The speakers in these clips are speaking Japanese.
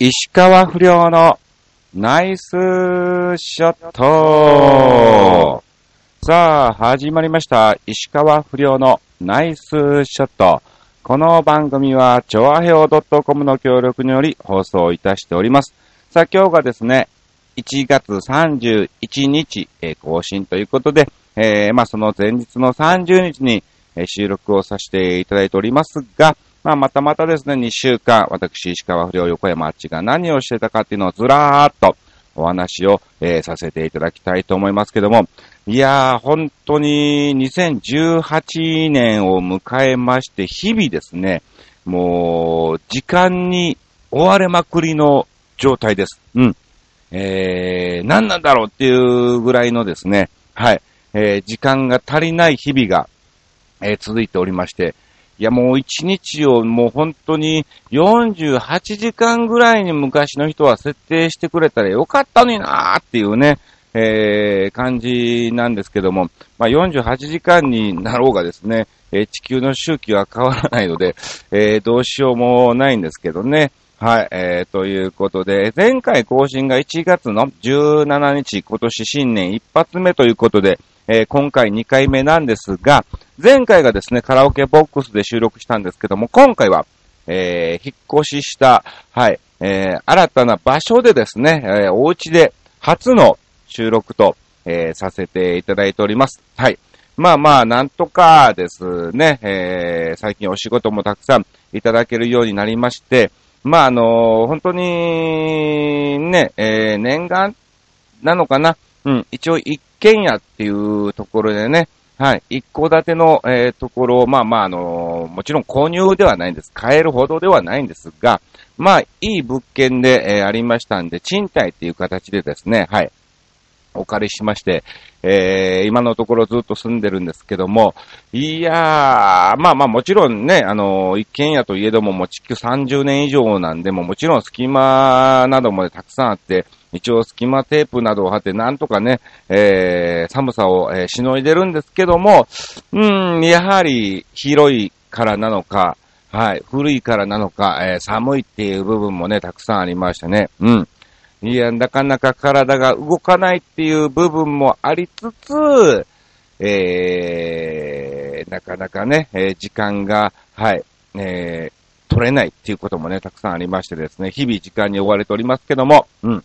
石川不良のナイスショットさあ、始まりました。石川不良のナイスショット。この番組は、ちょあへお .com の協力により放送いたしております。さあ、今日がですね、1月31日、更新ということで、えーまあ、その前日の30日に、収録をさせていただいておりますが、まあ、またまたですね、2週間、私、石川不良横山あっちが何をしてたかっていうのをずらーっとお話を、えーさせていただきたいと思いますけども、いやー、本当に2018年を迎えまして、日々ですね、もう、時間に追われまくりの状態です。うん。えー、何なんだろうっていうぐらいのですね、はい、えー時間が足りない日々が、えー続いておりまして、いやもう一日をもう本当に48時間ぐらいに昔の人は設定してくれたらよかったのになーっていうね、えー感じなんですけども、まあ、48時間になろうがですね、えー地球の周期は変わらないので、えーどうしようもないんですけどね。はい、えー、ということで、前回更新が1月の17日、今年新年一発目ということで、えー今回2回目なんですが、前回がですね、カラオケボックスで収録したんですけども、今回は、えー引っ越しした、はい、えー新たな場所でですね、えーお家で初の収録と、えーさせていただいております。はい。まあまあ、なんとかですね、えー最近お仕事もたくさんいただけるようになりまして、まああの本当に、ね、えー念願なのかな？うん、一応一軒家っていうところでね、はい、一戸建ての、えーところを、まあまあ、あのもちろん購入ではないんです。買えるほどではないんですが、まあ、いい物件で、えーありましたんで、賃貸っていう形でですね、はい、お借りしまして、えー今のところずっと住んでるんですけども、いやー、まあまあもちろんね、あの一軒家といえどももう築30年以上なんで、ももちろん隙間などもたくさんあって、一応隙間テープなどを貼ってなんとかね、えー寒さを、えーしのいでるんですけども、うん、やはり広いからなのか、はい、古いからなのか、えー寒いっていう部分もね、たくさんありましたね。うん。いや、なかなか体が動かないっていう部分もありつつ、えー、なかなかね、えー時間が、はい、えー、取れないっていうこともね、たくさんありましてですね、日々時間に追われておりますけども、うん。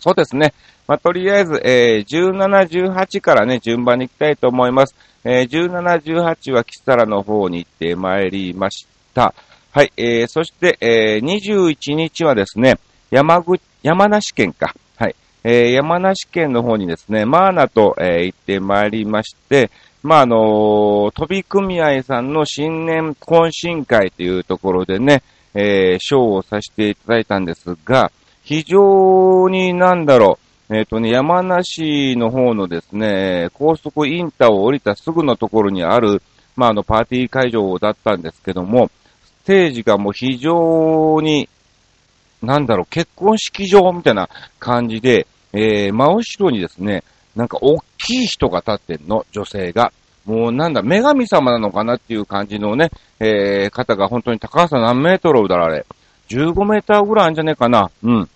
そうですね。まあ、とりあえず、えー、17、18からね、順番に行きたいと思います。えー、17、18はキサラの方に行ってまいりました。はい、えー、そして、えー、21日はですね、山口、山梨県か。はい。えー、山梨県の方にですね、マーナと、えー行ってまいりまして、まあ、あのー飛び組合さんの新年懇親会というところでね、えー、ショーをさせていただいたんですが、非常になんだろう、えっ、とね、山梨の方のですね、高速インターを降りたすぐのところにある、まあ、あの、パーティー会場だったんですけども、ステージがもう非常になんだろう、結婚式場みたいな感じで、えー、真後ろにですね、なんか大きい人が立ってんの、女性が。もうなんだ、女神様なのかなっていう感じのね、えー、方が本当に高さ何メートルだろう、あれ。15メーターぐらいあるんじゃねえかな。うん。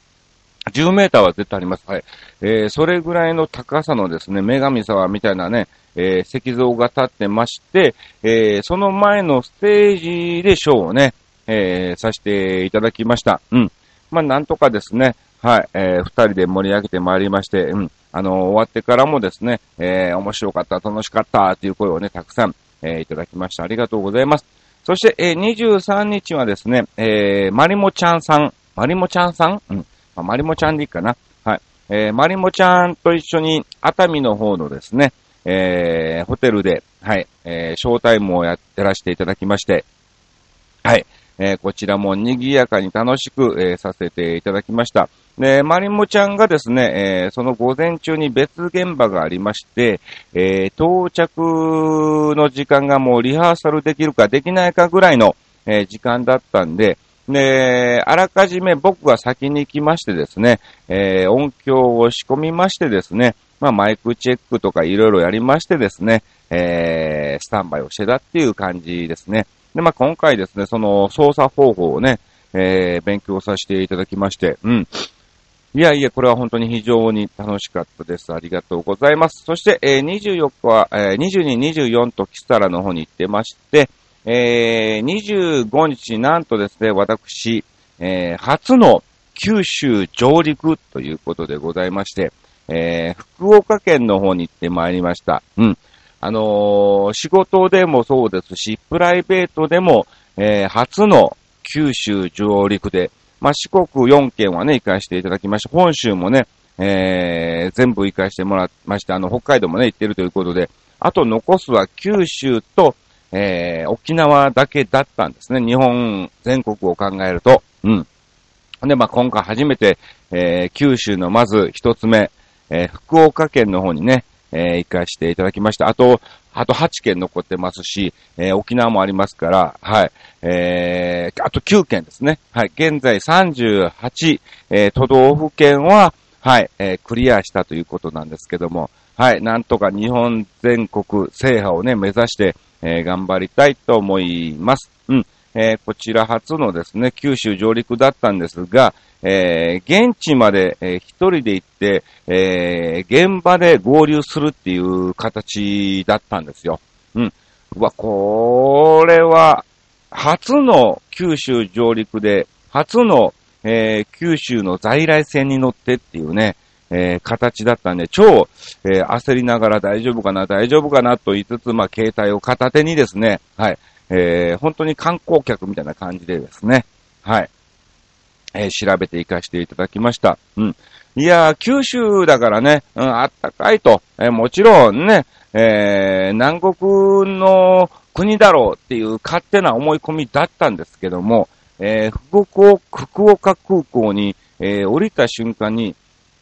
10メーターは絶対あります。はい。えー、それぐらいの高さのですね、女神様みたいなね、えー、石像が立ってまして、えー、その前のステージでショーをね、えー、させていただきました。うん。まあ、なんとかですね、はい、えー、二人で盛り上げてまいりまして、うん。あの終わってからもですね、えー、面白かった、楽しかった、という声をね、たくさん、えー、いただきました。ありがとうございます。そして、えー、23日はですね、えー、マリモちゃんさん、マリモちゃんさん？うん。まあ、マリモちゃんでいいかな。はい。えー、マリモちゃんと一緒に、熱海の方のですね、えー、ホテルで、はい、えー、ショータイムをやってらしていただきまして、はい。えーこちらも賑やかに楽しく、えーさせていただきました。で、マリモちゃんがですね、えーその午前中に別現場がありまして、えー到着の時間がもうリハーサルできるかできないかぐらいの、えー時間だったんで、で、あらかじめ僕が先に行きましてですね、え音響を仕込みましてですね、まあマイクチェックとかいろいろやりましてですね、えスタンバイをしてたっていう感じですね。で、まあ今回ですね、その操作方法をね、えー、勉強させていただきまして、うん。いやいや、これは本当に非常に楽しかったです。ありがとうございます。そして、えー、24日は、えー、22、24とキサラの方に行ってまして、えー、25日、なんとですね、私、えー、初の九州上陸ということでございまして、えー、福岡県の方に行ってまいりました。うん。あのー、仕事でもそうですし、プライベートでも、えー、初の九州上陸で、まあ、四国4県はね、行かせていただきました。本州もね、えー、全部行かせてもらいました。あの、北海道もね、行ってるということで、あと残すは九州と、えー、沖縄だけだったんですね。日本全国を考えると。うん。で、まあ、今回初めて、えー、九州のまず一つ目、えー、福岡県の方にね、えー、行かしていただきました。あと、あと8県残ってますし、えー、沖縄もありますから、はい。えー、あと9県ですね。はい。現在38、えー、都道府県は、はい、えー、クリアしたということなんですけども、はい。なんとか日本全国制覇をね、目指して、えー、頑張りたいと思います。うん。えー、こちら初のですね、九州上陸だったんですが、えー、現地まで、えー、一人で行って、えー、現場で合流するっていう形だったんですよ。うん。うわ、これは、初の九州上陸で、初の、えー、九州の在来線に乗ってっていうね、えー、形だったんで、超、えー、焦りながら大丈夫かな、大丈夫かなと言いつつ、まあ、携帯を片手にですね、はい、えー、本当に観光客みたいな感じでですね、はい、えー、調べていかしていただきました。うん。いやー、九州だからね、うん、あったかいと、えー、もちろんね、えー、南国の国だろうっていう勝手な思い込みだったんですけども、えー、福岡、福岡空港に、えー、降りた瞬間に、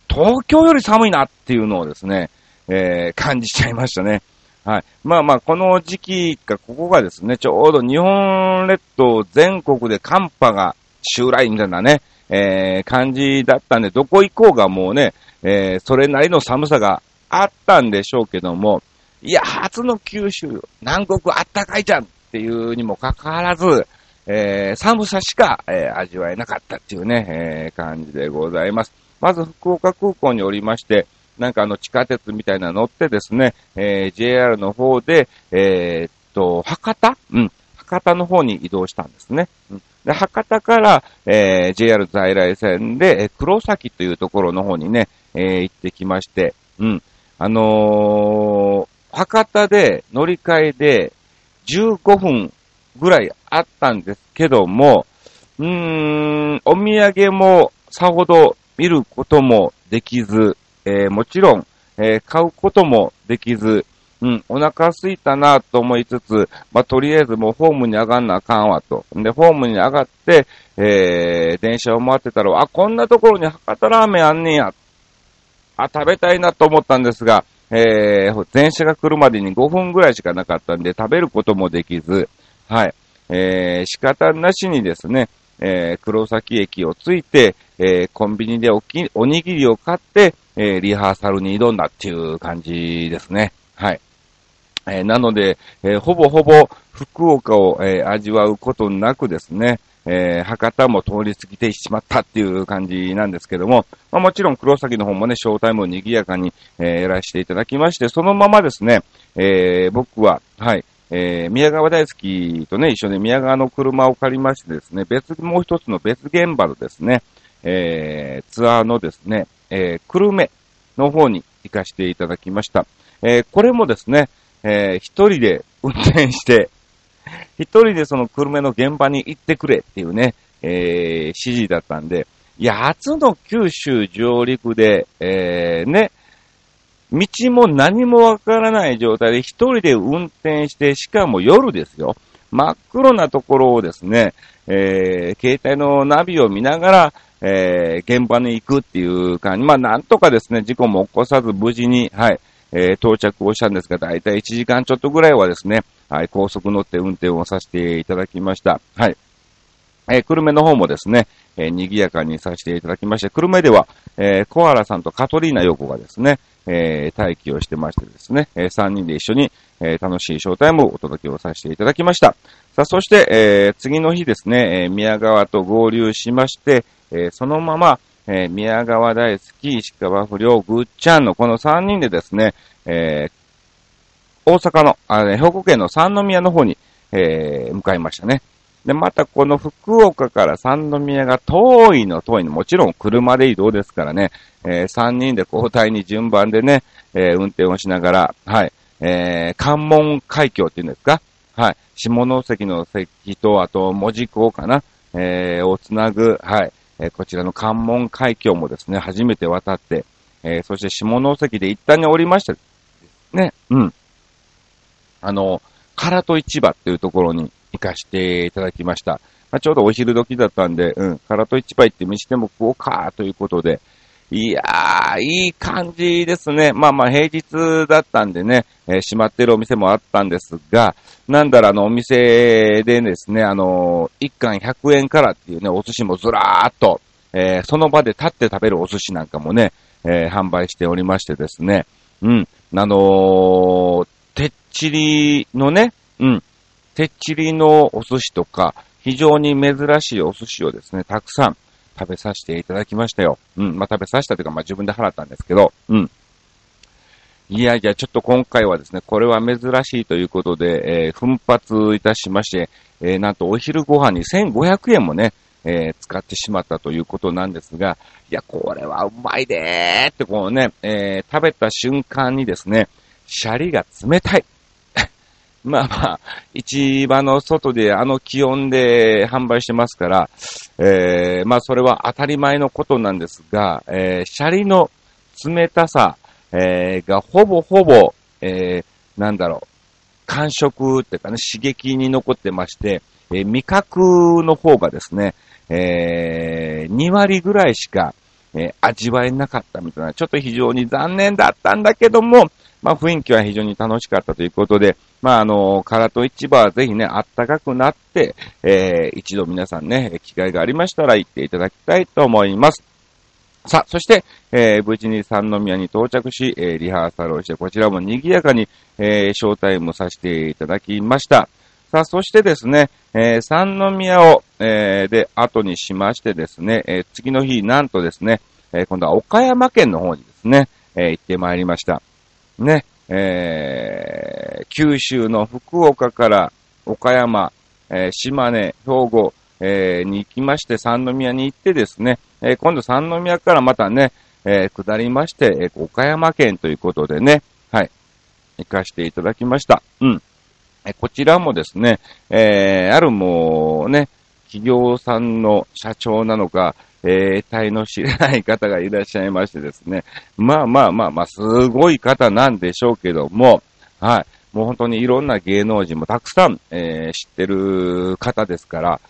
東京より寒いなっていうのをですね、えー、感じちゃいましたね。はい。まあまあ、この時期か、ここがですね、ちょうど日本列島全国で寒波が襲来みたいなね、えー、感じだったんで、どこ行こうがもうね、えー、それなりの寒さがあったんでしょうけども、いや、初の九州、南国あったかいじゃんっていうにもかかわらず、えー、寒さしか、えー、味わえなかったっていうね、えー、感じでございます。まず福岡空港におりまして、なんかあの地下鉄みたいなの乗ってですね、えー、JR の方で、えー、っと、博多？うん。博多の方に移動したんですね。うん、で博多から、えー、JR 在来線で、黒崎というところの方にね、えー、行ってきまして、うん。あのー、博多で乗り換えで15分ぐらいあったんですけども、うーん、お土産もさほど見ることもできず、えー、もちろん、えー、買うこともできず、うん、お腹空いたなと思いつつ、まあ、とりあえずもうホームに上がんなあかんわと。で、ホームに上がって、えー、電車を待ってたら、あ、こんなところに博多ラーメンあんねんや。あ、食べたいなと思ったんですが、えー、電車が来るまでに5分ぐらいしかなかったんで、食べることもできず、はい。えー、仕方なしにですね、えー、黒崎駅を着いて、えー、コンビニでおきおにぎりを買って、えー、リハーサルに挑んだっていう感じですね。はい。えー、なので、えー、ほぼほぼ福岡を、えー、味わうことなくですね、えー、博多も通り過ぎてしまったっていう感じなんですけども、まあ、もちろん黒崎の方もね、ショータイムを賑やかに、えー、やらせていただきまして、そのままですね、え、僕は、はい、えー、宮川大好きとね、一緒に宮川の車を借りましてですね、別、もう一つの別現場のですね、えー、ツアーのですね、えー、久留米の方に行かせていただきました。えー、これもですね、えー、一人で運転して、一人でその久留米の現場に行ってくれっていうね、えー、指示だったんで、いや、初の九州上陸で、えー、ね、道も何もわからない状態で一人で運転して、しかも夜ですよ。真っ黒なところをですね、えー、携帯のナビを見ながら、えー、現場に行くっていう感じ。まあ、なんとかですね、事故も起こさず無事に、はい、えー、到着をしたんですが、だいたい1時間ちょっとぐらいはですね、はい、高速乗って運転をさせていただきました。はい。えー、久留米の方もですね、えー、賑やかにさせていただきまして、久留米では、えー、コアラさんとカトリーナ陽子がですね、えー、待機をしてましてですね、えー、3人で一緒に、えー、楽しいショータイムをお届けをさせていただきました。さあ、そして、えー、次の日ですね、えー、宮川と合流しまして、えー、そのまま、えー、宮川大好き、石川不良、ぐっちゃんのこの3人でですね、えー、大阪の、あ兵庫県の三宮の方に、えー、向かいましたね。で、またこの福岡から三宮が遠いの遠いの、もちろん車で移動ですからね、えー、3人で交代に順番でね、えー、運転をしながら、はい、えー、関門海峡っていうんですかはい、下関の関と、あと、門司港かな、えー、をつなぐ、はい、えこちらの関門海峡もですね、初めて渡って、えそして下関で一旦に降りました。ね、うん。あの、唐戸市場っていうところに行かしていただきました。まあ、ちょうどお昼時だったんで、うん、唐戸市場行って見しても食おうか、ということで、いやー、いい感じですね。まあまあ平日だったんでね、えー、閉まってるお店もあったんですが、なんだらあのお店でですね、あのー、一貫100円からっていうね、お寿司もずらーっと、えー、その場で立って食べるお寿司なんかもね、えー、販売しておりましてですね、うん、あのー、てっちりのね、うん、てっちりのお寿司とか、非常に珍しいお寿司をですね、たくさん、食べさせていただきましたよ。うん。まあ、食べさせたというか、まあ、自分で払ったんですけど、うん。いやいや、ちょっと今回はですね、これは珍しいということで、えー、奮発いたしまして、えー、なんとお昼ご飯に1500円もね、えー、使ってしまったということなんですが、いや、これはうまいでーってこうね、えー、食べた瞬間にですね、シャリが冷たい。まあまあ、市場の外であの気温で販売してますから、えー、まあそれは当たり前のことなんですが、えー、シャリの冷たさ、えー、がほぼほぼ、えー、なんだろう、感触っていうかね、刺激に残ってまして、えー、味覚の方がですね、えー、2割ぐらいしか、えー、味わえなかったみたいな、ちょっと非常に残念だったんだけども、まあ雰囲気は非常に楽しかったということで、まああの、唐戸市場はぜひね、あったかくなって、えー、一度皆さんね、機会がありましたら行っていただきたいと思います。さあ、そして、えー、無事に三宮に到着し、えー、リハーサルをして、こちらも賑やかに、えー、ショータイムさせていただきました。さあ、そしてですね、えー、三宮を、えー、で、後にしましてですね、えー、次の日、なんとですね、えー、今度は岡山県の方にですね、えー、行ってまいりました。ね、えー、九州の福岡から岡山、えー、島根、兵庫、えー、に行きまして、三宮に行ってですね、えー、今度三宮からまたね、えー、下りまして、えー、岡山県ということでね、はい、行かせていただきました。うん。えこちらもですね、えー、あるもうね、企業さんの社長なのか、えー、体の知れない方がいらっしゃいましてですね。まあまあまあまあ、すごい方なんでしょうけども、はい。もう本当にいろんな芸能人もたくさん、えー、知ってる方ですから、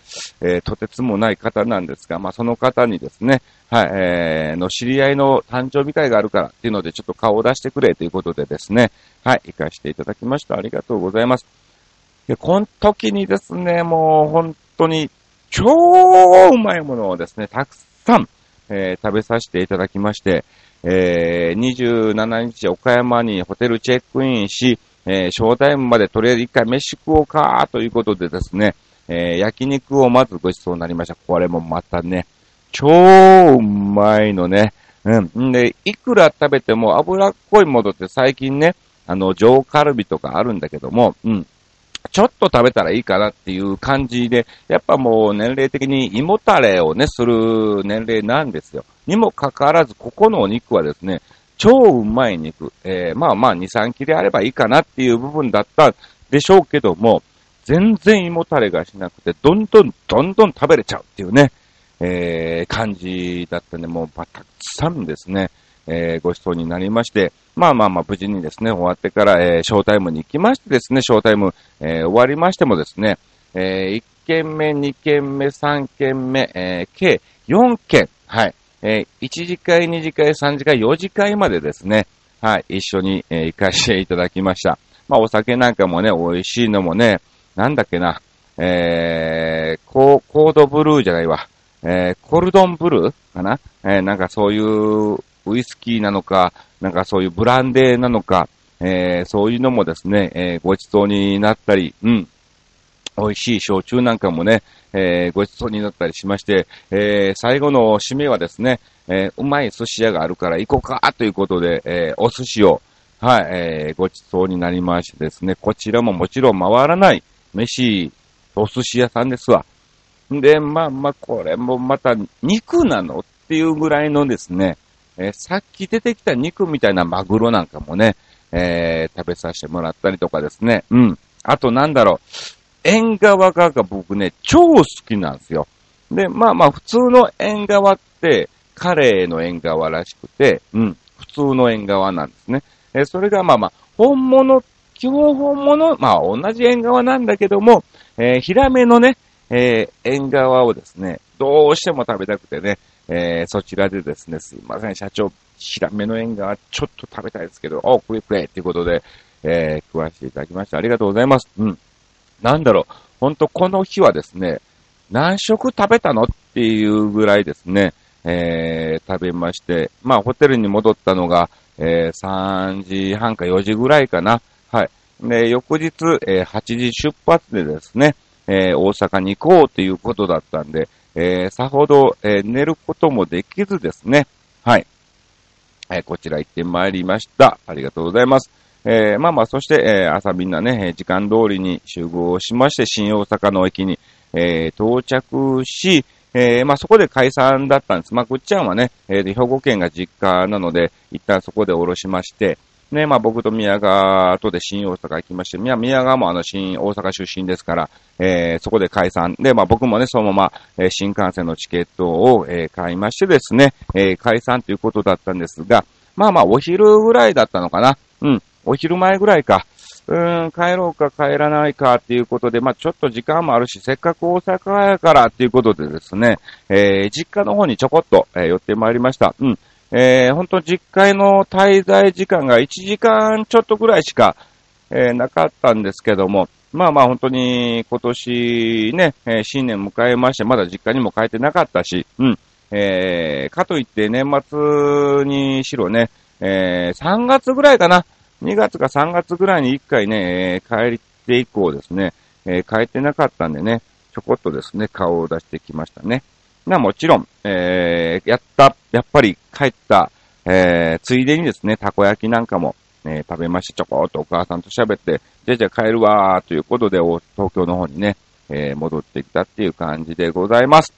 えー、とてつもない方なんですが、まあその方にですね、はい、えー、の知り合いの誕生日会があるからっていうのでちょっと顔を出してくれということでですね、はい、行かせていただきました。ありがとうございます。で、この時にですね、もう本当に超うまいものをですね、たくさん、えー、食べさせていただきまして、えー、27日岡山にホテルチェックインし、えー、ショータイムまでとりあえず一回飯食おうかということでですね、えー、焼肉をまずごちそうになりました。これもまたね、超うまいのね。うん。んで、いくら食べても脂っこいものって最近ね、あの、上カルビとかあるんだけども、うん。ちょっと食べたらいいかなっていう感じで、やっぱもう年齢的に胃もたれをね、する年齢なんですよ。にもかかわらず、ここのお肉はですね、超うまい肉。えー、まあまあ2、3切れあればいいかなっていう部分だったでしょうけども、全然胃もたれがしなくて、どんどんどんどん食べれちゃうっていうね、えー、感じだったんで、もうたくさんですね、えー、ご馳走になりまして、まあまあまあ、無事にですね、終わってから、えー、ショータイムに行きましてですね、ショータイム、えー、終わりましてもですね、え、1件目、2件目、3件目、え、計4件、はい、え、1次会、2次会、3次会、4次会までですね、はい、一緒に、え、行かせていただきました。まあ、お酒なんかもね、美味しいのもね、なんだっけな、えー、コードブルーじゃないわ、えー、コルドンブルーかな？えー、なんかそういうウイスキーなのか、なんかそういうブランデーなのか、えー、そういうのもですね、えー、ごちそうになったり、うん、美味しい焼酎なんかもね、えー、ごちそうになったりしまして、えー、最後の締めはですね、えー、うまい寿司屋があるから行こうかということで、えお寿司を、はい、えごちそうになりましてですね、こちらももちろん回らない飯、お寿司屋さんですわ。で、まあまあ、これもまた肉なのっていうぐらいのですね、えさっき出てきた肉みたいなマグロなんかもね、え食べさせてもらったりとかですね、うん。あとなんだろう、縁側が僕ね、超好きなんですよ。で、まあまあ、普通の縁側って、カレーの縁側らしくて、うん、普通の縁側なんですね。えそれがまあまあ、本物、基本本物、まあ同じ縁側なんだけども、えー、ヒラメのね、えー、縁側をですね、どうしても食べたくてね、えー、そちらでですね、すいません、社長、ヒラメの縁側ちょっと食べたいですけど、お、くれくれっていうことで、えー、食わせていただきました。ありがとうございます。うん。なんだろう、ほんとこの日はですね、何食食べたの？っていうぐらいですね、えー、食べまして、まあ、ホテルに戻ったのが、えー、3時半か4時ぐらいかな。はい。で、翌日、えー、8時出発でですね、えー、大阪に行こうということだったんで、えー、さほど、えー、寝ることもできずですね、はい。えー、こちら行ってまいりました。ありがとうございます。えー、まあまあ、そして、えー、朝みんなね、時間通りに集合しまして、新大阪の駅に、えー、到着し、えー、まあそこで解散だったんです。まあ、ぐっちゃんはね、えー、兵庫県が実家なので、一旦そこで降ろしまして、ね、まあ僕と宮川後で新大阪行きまして、宮川もあの新大阪出身ですから、えー、そこで解散。で、まあ僕もね、そのまま、えー、新幹線のチケットを、えー、買いましてですね、えー、解散ということだったんですが、まあまあお昼ぐらいだったのかな。うん。お昼前ぐらいか、うん、帰ろうか帰らないかっていうことで、まあちょっと時間もあるし、せっかく大阪やからっていうことでですね、えー、実家の方にちょこっと、えー、寄ってまいりました。うん。えー、本当実家への滞在時間が1時間ちょっとぐらいしか、えー、なかったんですけども、まあまあ本当に今年ね、えー、新年迎えまして、まだ実家にも帰ってなかったし、うん。えー、かといって年末にしろね、えー、3月ぐらいかな、2月か3月ぐらいに1回ね、えー、帰って以降ですね、えー、帰ってなかったんでね、ちょこっとですね、顔を出してきましたね。な、もちろん、えー、やった、やっぱり帰った、えー、ついでにですね、たこ焼きなんかも、えー、食べまして、ちょこっとお母さんと喋って、じゃじゃ帰るわーということで、東京の方にね、えー、戻ってきたっていう感じでございます。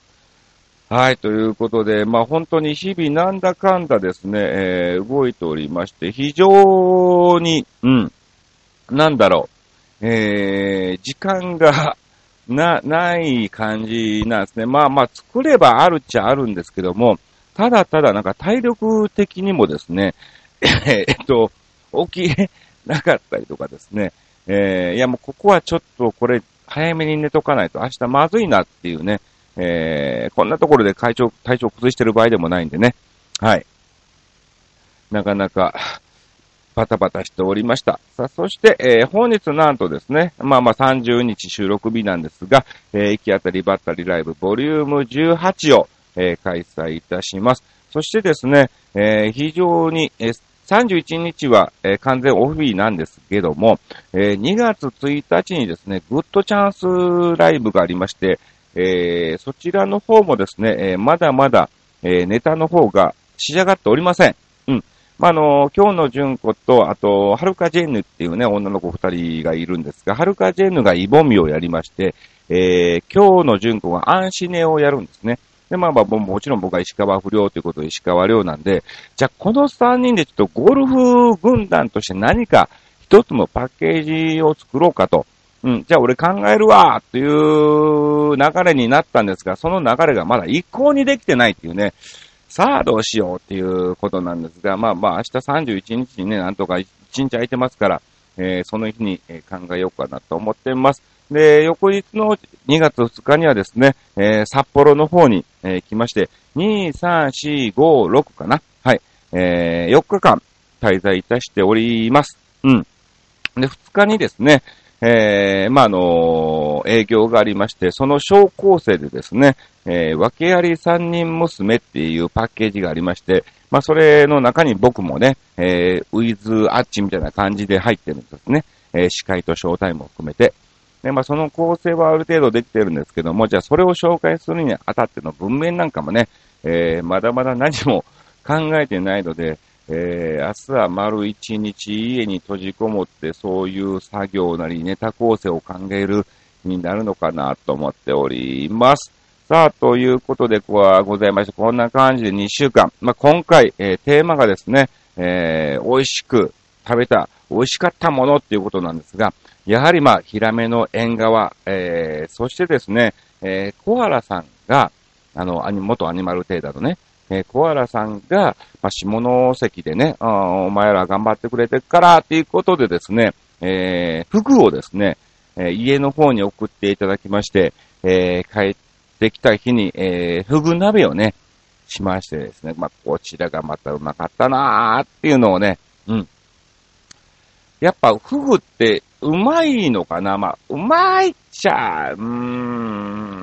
はい、ということで、まあ本当に日々なんだかんだですね、えー、動いておりまして、非常に、うん、なんだろう、えー、時間がな、ない感じなんですね。まあまあ作ればあるっちゃあるんですけども、ただただなんか体力的にもですね、えっと、起きなかったりとかですね、えー、いやもうここはちょっとこれ早めに寝とかないと明日まずいなっていうね、えー、こんなところで体調、体調崩してる場合でもないんでね。はい。なかなか、バタバタしておりました。さあ、そして、えー、本日なんとですね、まあまあ30日収録日なんですが、えー、行き当たりばったりライブボリューム18を、えー、開催いたします。そしてですね、えー、非常に、えー、31日は、えー、完全オフ日なんですけども、えー、2月1日にですね、グッドチャンスライブがありまして、えー、そちらの方もですね、え、まだまだ、え、ネタの方が仕上がっておりません。まあ、あの、今日の純子と、あと、はるかジェンヌっていうね、女の子二人がいるんですが、はるかジェンヌがイボミをやりまして、えー、今日の純子がアンシネをやるんですね。で、まあまあ、もちろん僕は石川不良ということで石川良なんで、じゃあこの三人でちょっとゴルフ軍団として何か一つのパッケージを作ろうかとうん、じゃあ俺考えるわっていう流れになったんですが、その流れがまだ一向にできてないっていうね、さあどうしようっていうことなんですが、まあまあ明日31日にね、なんとか1日空いてますから、えー、その日に考えようかなと思ってます。で、翌日の2月2日にはですね、えー、札幌の方に、えー、来まして、2、3、4、5、6かな。はい。えー、4日間滞在いたしております。うん。で、2日にですね、えー、まあ、あの、営業がありまして、その小構成でですね、えー、訳あり三人娘っていうパッケージがありまして、まあ、それの中に僕もね、えー、ウィズアッチみたいな感じで入ってるんですね。えー、司会とショータイムを含めて。で、まあ、その構成はある程度できてるんですけども、じゃあそれを紹介するにあたっての文面なんかもね、えー、まだまだ何も考えてないので、えー、明日は丸一日家に閉じこもってそういう作業なりネタ構成を考えるになるのかなと思っております。さあ、ということで、こはございまして、こんな感じで2週間。まあ、今回、えー、テーマがですね、えー、美味しく食べた、美味しかったものっていうことなんですが、やはりまあ、ヒラメの縁側、えー、そしてですね、えー、コアラさんが、あの、元アニマルテーダのね、えー、コアラさんが、まあ、下関でね、お前ら頑張ってくれてるから、っていうことでですね、えー、服をですね、えー、家の方に送っていただきまして、えー、帰ってきた日に、えー、フグ鍋をね、しましてですね、まあ、こちらがまたうまかったなーっていうのをね、うん。やっぱ、フグってうまいのかな？まあ、うまいっちゃ、うーん、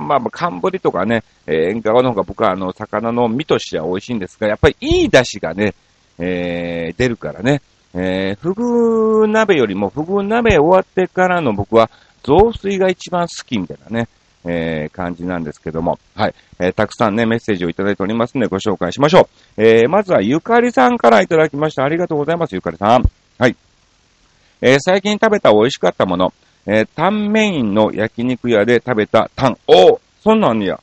まあまあ、寒ぶりとかね、えー、縁側の方が僕はあの、魚の身としては美味しいんですが、やっぱりいい出汁がね、えー、出るからね、えー、フグ鍋よりも、フグ鍋終わってからの僕は、雑炊が一番好きみたいなね、えー、感じなんですけども、はい、えー、たくさんね、メッセージをいただいておりますので、ご紹介しましょう。えー、まずは、ゆかりさんからいただきました。ありがとうございます、ゆかりさん。はい。えー、最近食べた美味しかったもの、えー、タンメインの焼肉屋で食べたタン。おそんなんや。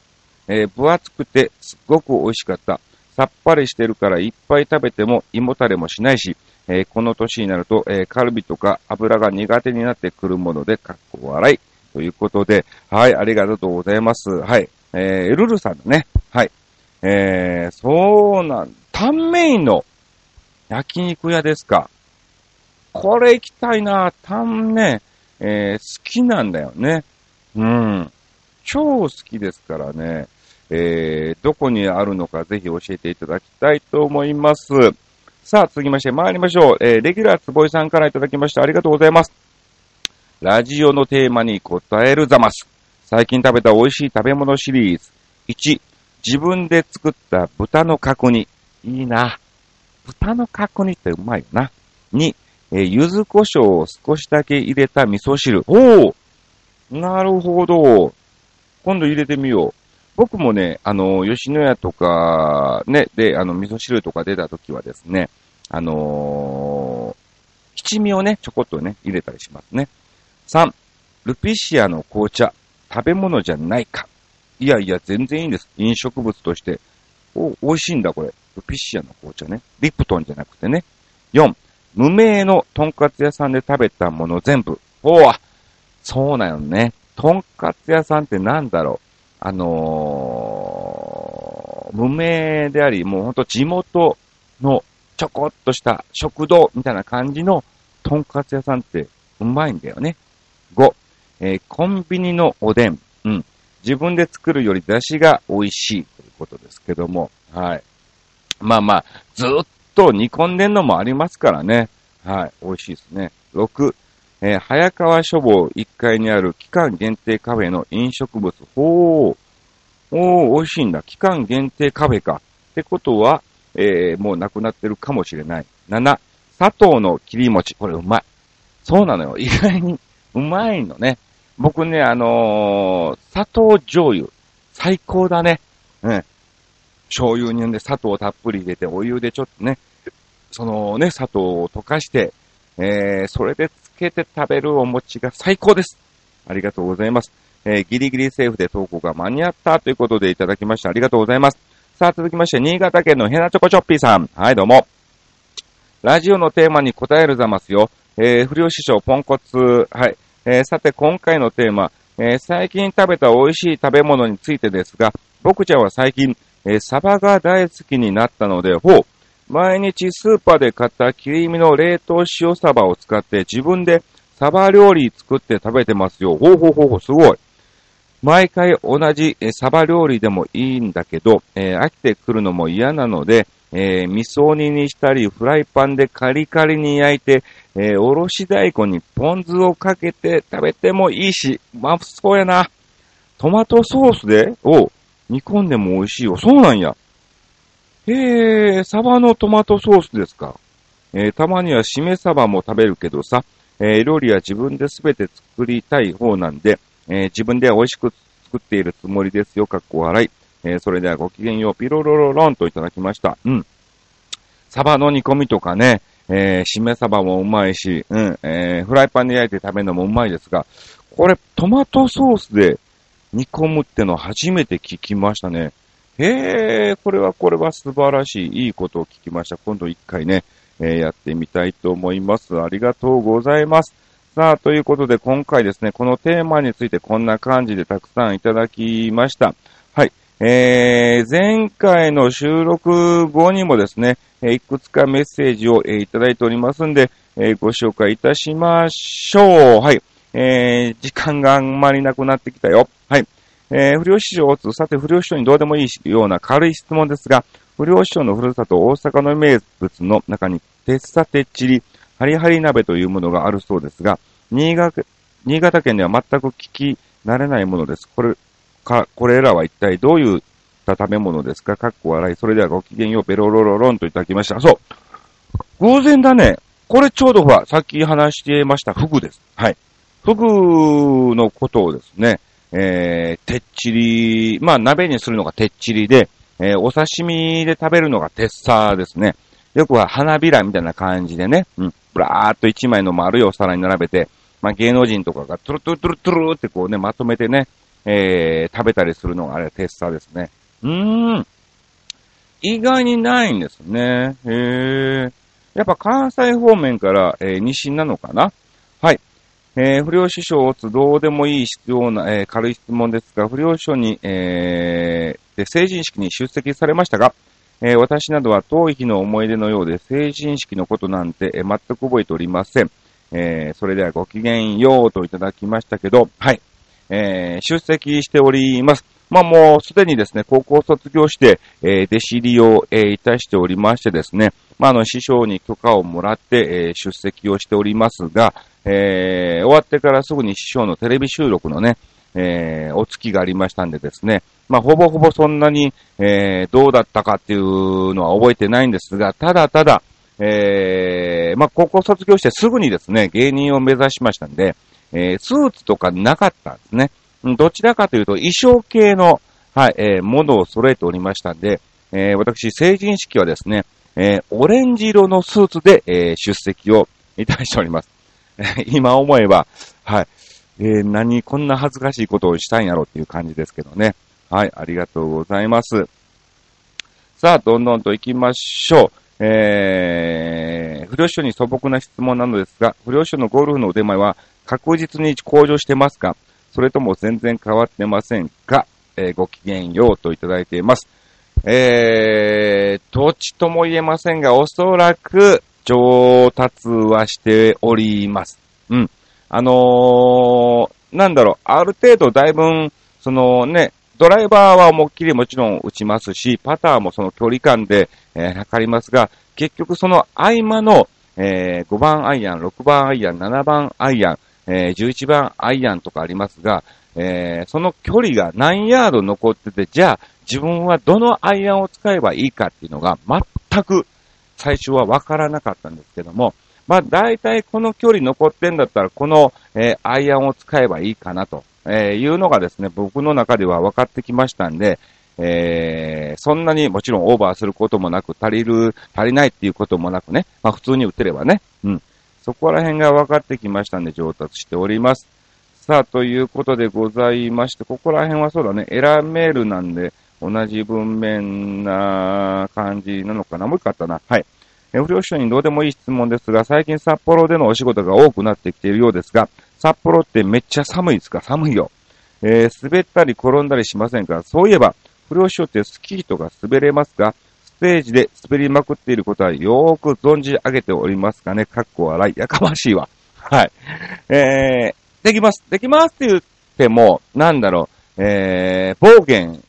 えー、分厚くてすっごく美味しかった。さっぱりしてるからいっぱい食べても胃もたれもしないし、えー、この年になると、えー、カルビとか油が苦手になってくるもので、かっこ笑い。ということで、はい、ありがとうございます。はい、えー、ルルさんだね。はい。えー、そうなん、タンメインの焼肉屋ですか。これ行きたいな。タンね、えー、好きなんだよね。うん。超好きですからね。えー、どこにあるのかぜひ教えていただきたいと思います。さあ、続きまして参りましょう。えー、レギュラーつぼいさんからいただきました。ありがとうございます。ラジオのテーマに答えるざます。最近食べた美味しい食べ物シリーズ。1、自分で作った豚の角煮。いいな。豚の角煮ってうまいよな。2、えー、柚子胡椒を少しだけ入れた味噌汁。おおなるほど。今度入れてみよう。僕もね、あの、吉野家とか、ね、で、あの、味噌汁とか出た時はですね、あのー、七味をね、ちょこっとね、入れたりしますね。3、ルピシアの紅茶、食べ物じゃないか。いやいや、全然いいんです。飲食物として。お、美味しいんだ、これ。ルピシアの紅茶ね。リプトンじゃなくてね。4、無名のとんかつ屋さんで食べたもの全部。おわそうなよね。とんかつ屋さんってなんだろう。あのー、無名であり、もうほんと地元のちょこっとした食堂みたいな感じのとんかつ屋さんってうまいんだよね。5、えー、コンビニのおでん。うん。自分で作るより出汁が美味しいということですけども、はい。まあまあ、ずっと煮込んでんのもありますからね。はい。美味しいですね。6、えー、早川書房1階にある期間限定カフェの飲食物。ほー。おー、美味しいんだ。期間限定カフェか。ってことは、えー、もうなくなってるかもしれない。7、砂糖の切り餅。これうまい。そうなのよ。意外にうまいのね。僕ね、あのー、砂糖醤油。最高だね。うん。醤油にね、砂糖をたっぷり入れて、お湯でちょっとね、そのね、砂糖を溶かして、えー、それでつけて食べるお餅が最高です。ありがとうございます。えー、ギリギリセーフで投稿が間に合ったということでいただきました。ありがとうございます。さあ、続きまして、新潟県のヘナチョコチョッピーさん。はい、どうも。ラジオのテーマに答えるざますよ。えー、不良師匠、ポンコツ。はい。えー、さて、今回のテーマ、えー、最近食べた美味しい食べ物についてですが、僕ちゃんは最近、えー、サバが大好きになったので、ほう。毎日スーパーで買った切り身の冷凍塩サバを使って自分でサバ料理作って食べてますよ。ほうほうほうほう、すごい。毎回同じサバ料理でもいいんだけど、えー、飽きてくるのも嫌なので、えー、味噌煮にしたり、フライパンでカリカリに焼いて、えー、おろし大根にポン酢をかけて食べてもいいし、まあ、そうやな。トマトソースで、お煮込んでも美味しいよ。そうなんや。へえ、サバのトマトソースですか。えー、たまにはしめサバも食べるけどさ、えー、料理は自分で全て作りたい方なんで、えー、自分では美味しく作っているつもりですよ、かっこ笑い。えー、それではごきげんよう、ピロロロロンといただきました。うん。サバの煮込みとかね、えー、しめサバもうまいし、うん、えー、フライパンで焼いて食べるのもうまいですが、これ、トマトソースで煮込むっての初めて聞きましたね。へえ、これはこれは素晴らしい、いいことを聞きました。今度一回ね、えー、やってみたいと思います。ありがとうございます。さあ、ということで今回ですね、このテーマについてこんな感じでたくさんいただきました。はい。えー、前回の収録後にもですねえ、いくつかメッセージを、えー、いただいておりますんで、えー、ご紹介いたしましょう。はい。えー、時間があんまりなくなってきたよ。はい。えー、不良市場をつさて不良市場にどうでもいいような軽い質問ですが、不良市場のふるさと大阪の名物の中に、鉄砂鉄チリ、ハリハリ鍋というものがあるそうですが、新潟新潟県では全く聞き慣れないものです。これ、か、これらは一体どういった食べ物ですか？かっこ笑い。それではごきげんよう、ペロロロロンといただきました。そう。偶然だね。これちょうどほら、さっき話していましたフグです。はい。フグのことをですね、えー、てっちり、まあ鍋にするのがてっちりで、えー、お刺身で食べるのがてっさですね。よくは花びらみたいな感じでね、うん、ぶらーっと一枚の丸いお皿に並べて、まあ芸能人とかがトゥルトゥルトゥルトゥルってこうね、まとめてね、えー、食べたりするのがあれはてっさですね。うーん。意外にないんですね。へー。やっぱ関西方面から、えー、西なのかな？えー、不良師匠をつどうでもいい必要な、えー、軽い質問ですが、不良師匠に、えー、で成人式に出席されましたが、え、私などは遠い日の思い出のようで、成人式のことなんて、え、全く覚えておりません。え、それではごきげんようといただきましたけど、はい。えー、出席しております。まあもうすでにですね、高校卒業して、え、弟子入りを、え、いたしておりましてですね、まああの師匠に許可をもらって、え、出席をしておりますが、えー、終わってからすぐに師匠のテレビ収録のね、えー、お付きがありましたんでですね、まあ、ほぼほぼそんなに、えー、どうだったかっていうのは覚えてないんですが、ただただ、えー、まあ、高校卒業してすぐにですね、芸人を目指しましたんで、えー、スーツとかなかったんですね。どちらかというと、衣装系の、はい、えー、ものを揃えておりましたんで、えー、私、成人式はですね、えー、オレンジ色のスーツで、えー、出席をいたしております。今思えば、はい。えー、何、こんな恥ずかしいことをしたいんやろっていう感じですけどね。はい、ありがとうございます。さあ、どんどんと行きましょう。えー、不良師匠に素朴な質問なのですが、不良師匠のゴルフの腕前は確実に向上してますか？それとも全然変わってませんか？えー、ごきげんようといただいています。えー、どっちとも言えませんが、おそらく上達はしております。うん。あのー、なんだろう、ある程度だいぶそのね、ドライバーは思いっきりもちろん打ちますし、パターもその距離感で、えー、測りますが、結局その合間の、えー、5番アイアン、6番アイアン、7番アイアン、えー、11番アイアンとかありますが、えー、その距離が何ヤード残ってて、じゃあ自分はどのアイアンを使えばいいかっていうのが全く最初はわからなかったんですけども、まあ大体この距離残ってんだったらこの、えー、アイアンを使えばいいかなと、えー、いうのがですね、僕の中では分かってきましたんで、えー、そんなにもちろんオーバーすることもなく、足りる、足りないっていうこともなくね、まあ普通に打てればね、うん。そこら辺が分かってきましたんで上達しております。さあ、ということでございまして、ここら辺はそうだね、エラーメールなんで、同じ文面な感じなのかな？もう一個あったな。はい。え不良師匠にどうでもいい質問ですが、最近札幌でのお仕事が多くなってきているようですが、札幌ってめっちゃ寒いですか？寒いよ。えー、滑ったり転んだりしませんか？そういえば、不良師匠ってスキーとか滑れますか？ステージで滑りまくっていることはよーく存じ上げておりますかね？かっこ笑い。やかましいわ。はい。えー、できます。できますって言っても、なんだろう、えー、暴言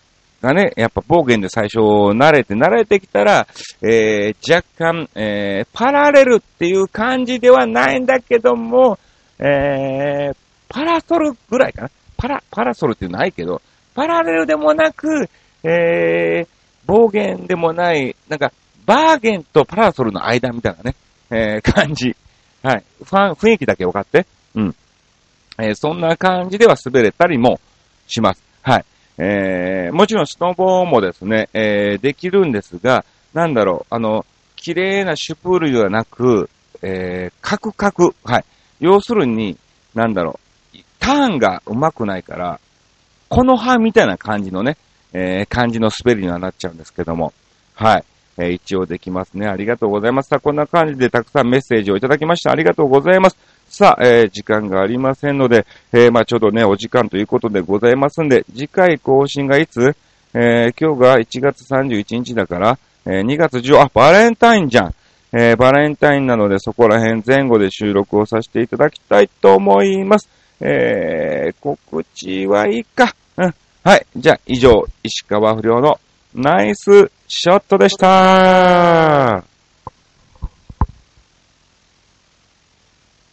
がね、やっぱ暴言で最初慣れて慣れてきたら、えー、若干、えー、パラレルっていう感じではないんだけども、えー、パラソルぐらいかな？パラ、パラソルってないけど、パラレルでもなく、えー、暴言でもない、なんか、バーゲンとパラソルの間みたいなね、えー、感じ。はい。ファン、雰囲気だけ分かって。うん。えー、そんな感じでは滑れたりもします。はい。えー、もちろんスノボーもですね、えー、できるんですが、なんだろう、あの、綺麗なシュプールではなく、えー、カクカク。はい。要するに、なんだろう、ターンが上手くないから、この葉みたいな感じのね、えー、感じの滑りにはなっちゃうんですけども、はい。えー、一応できますね。ありがとうございます。さあ、こんな感じでたくさんメッセージをいただきました。ありがとうございます。さあ、えー、時間がありませんので、えー、まあちょうどね、お時間ということでございますんで、次回更新がいつ？えー、今日が1月31日だから、えー、2月10、あ、バレンタインじゃん。えー、バレンタインなのでそこら辺前後で収録をさせていただきたいと思います。えー、告知はいいか。うん。はい。じゃあ、以上、石川不良のナイスショットでした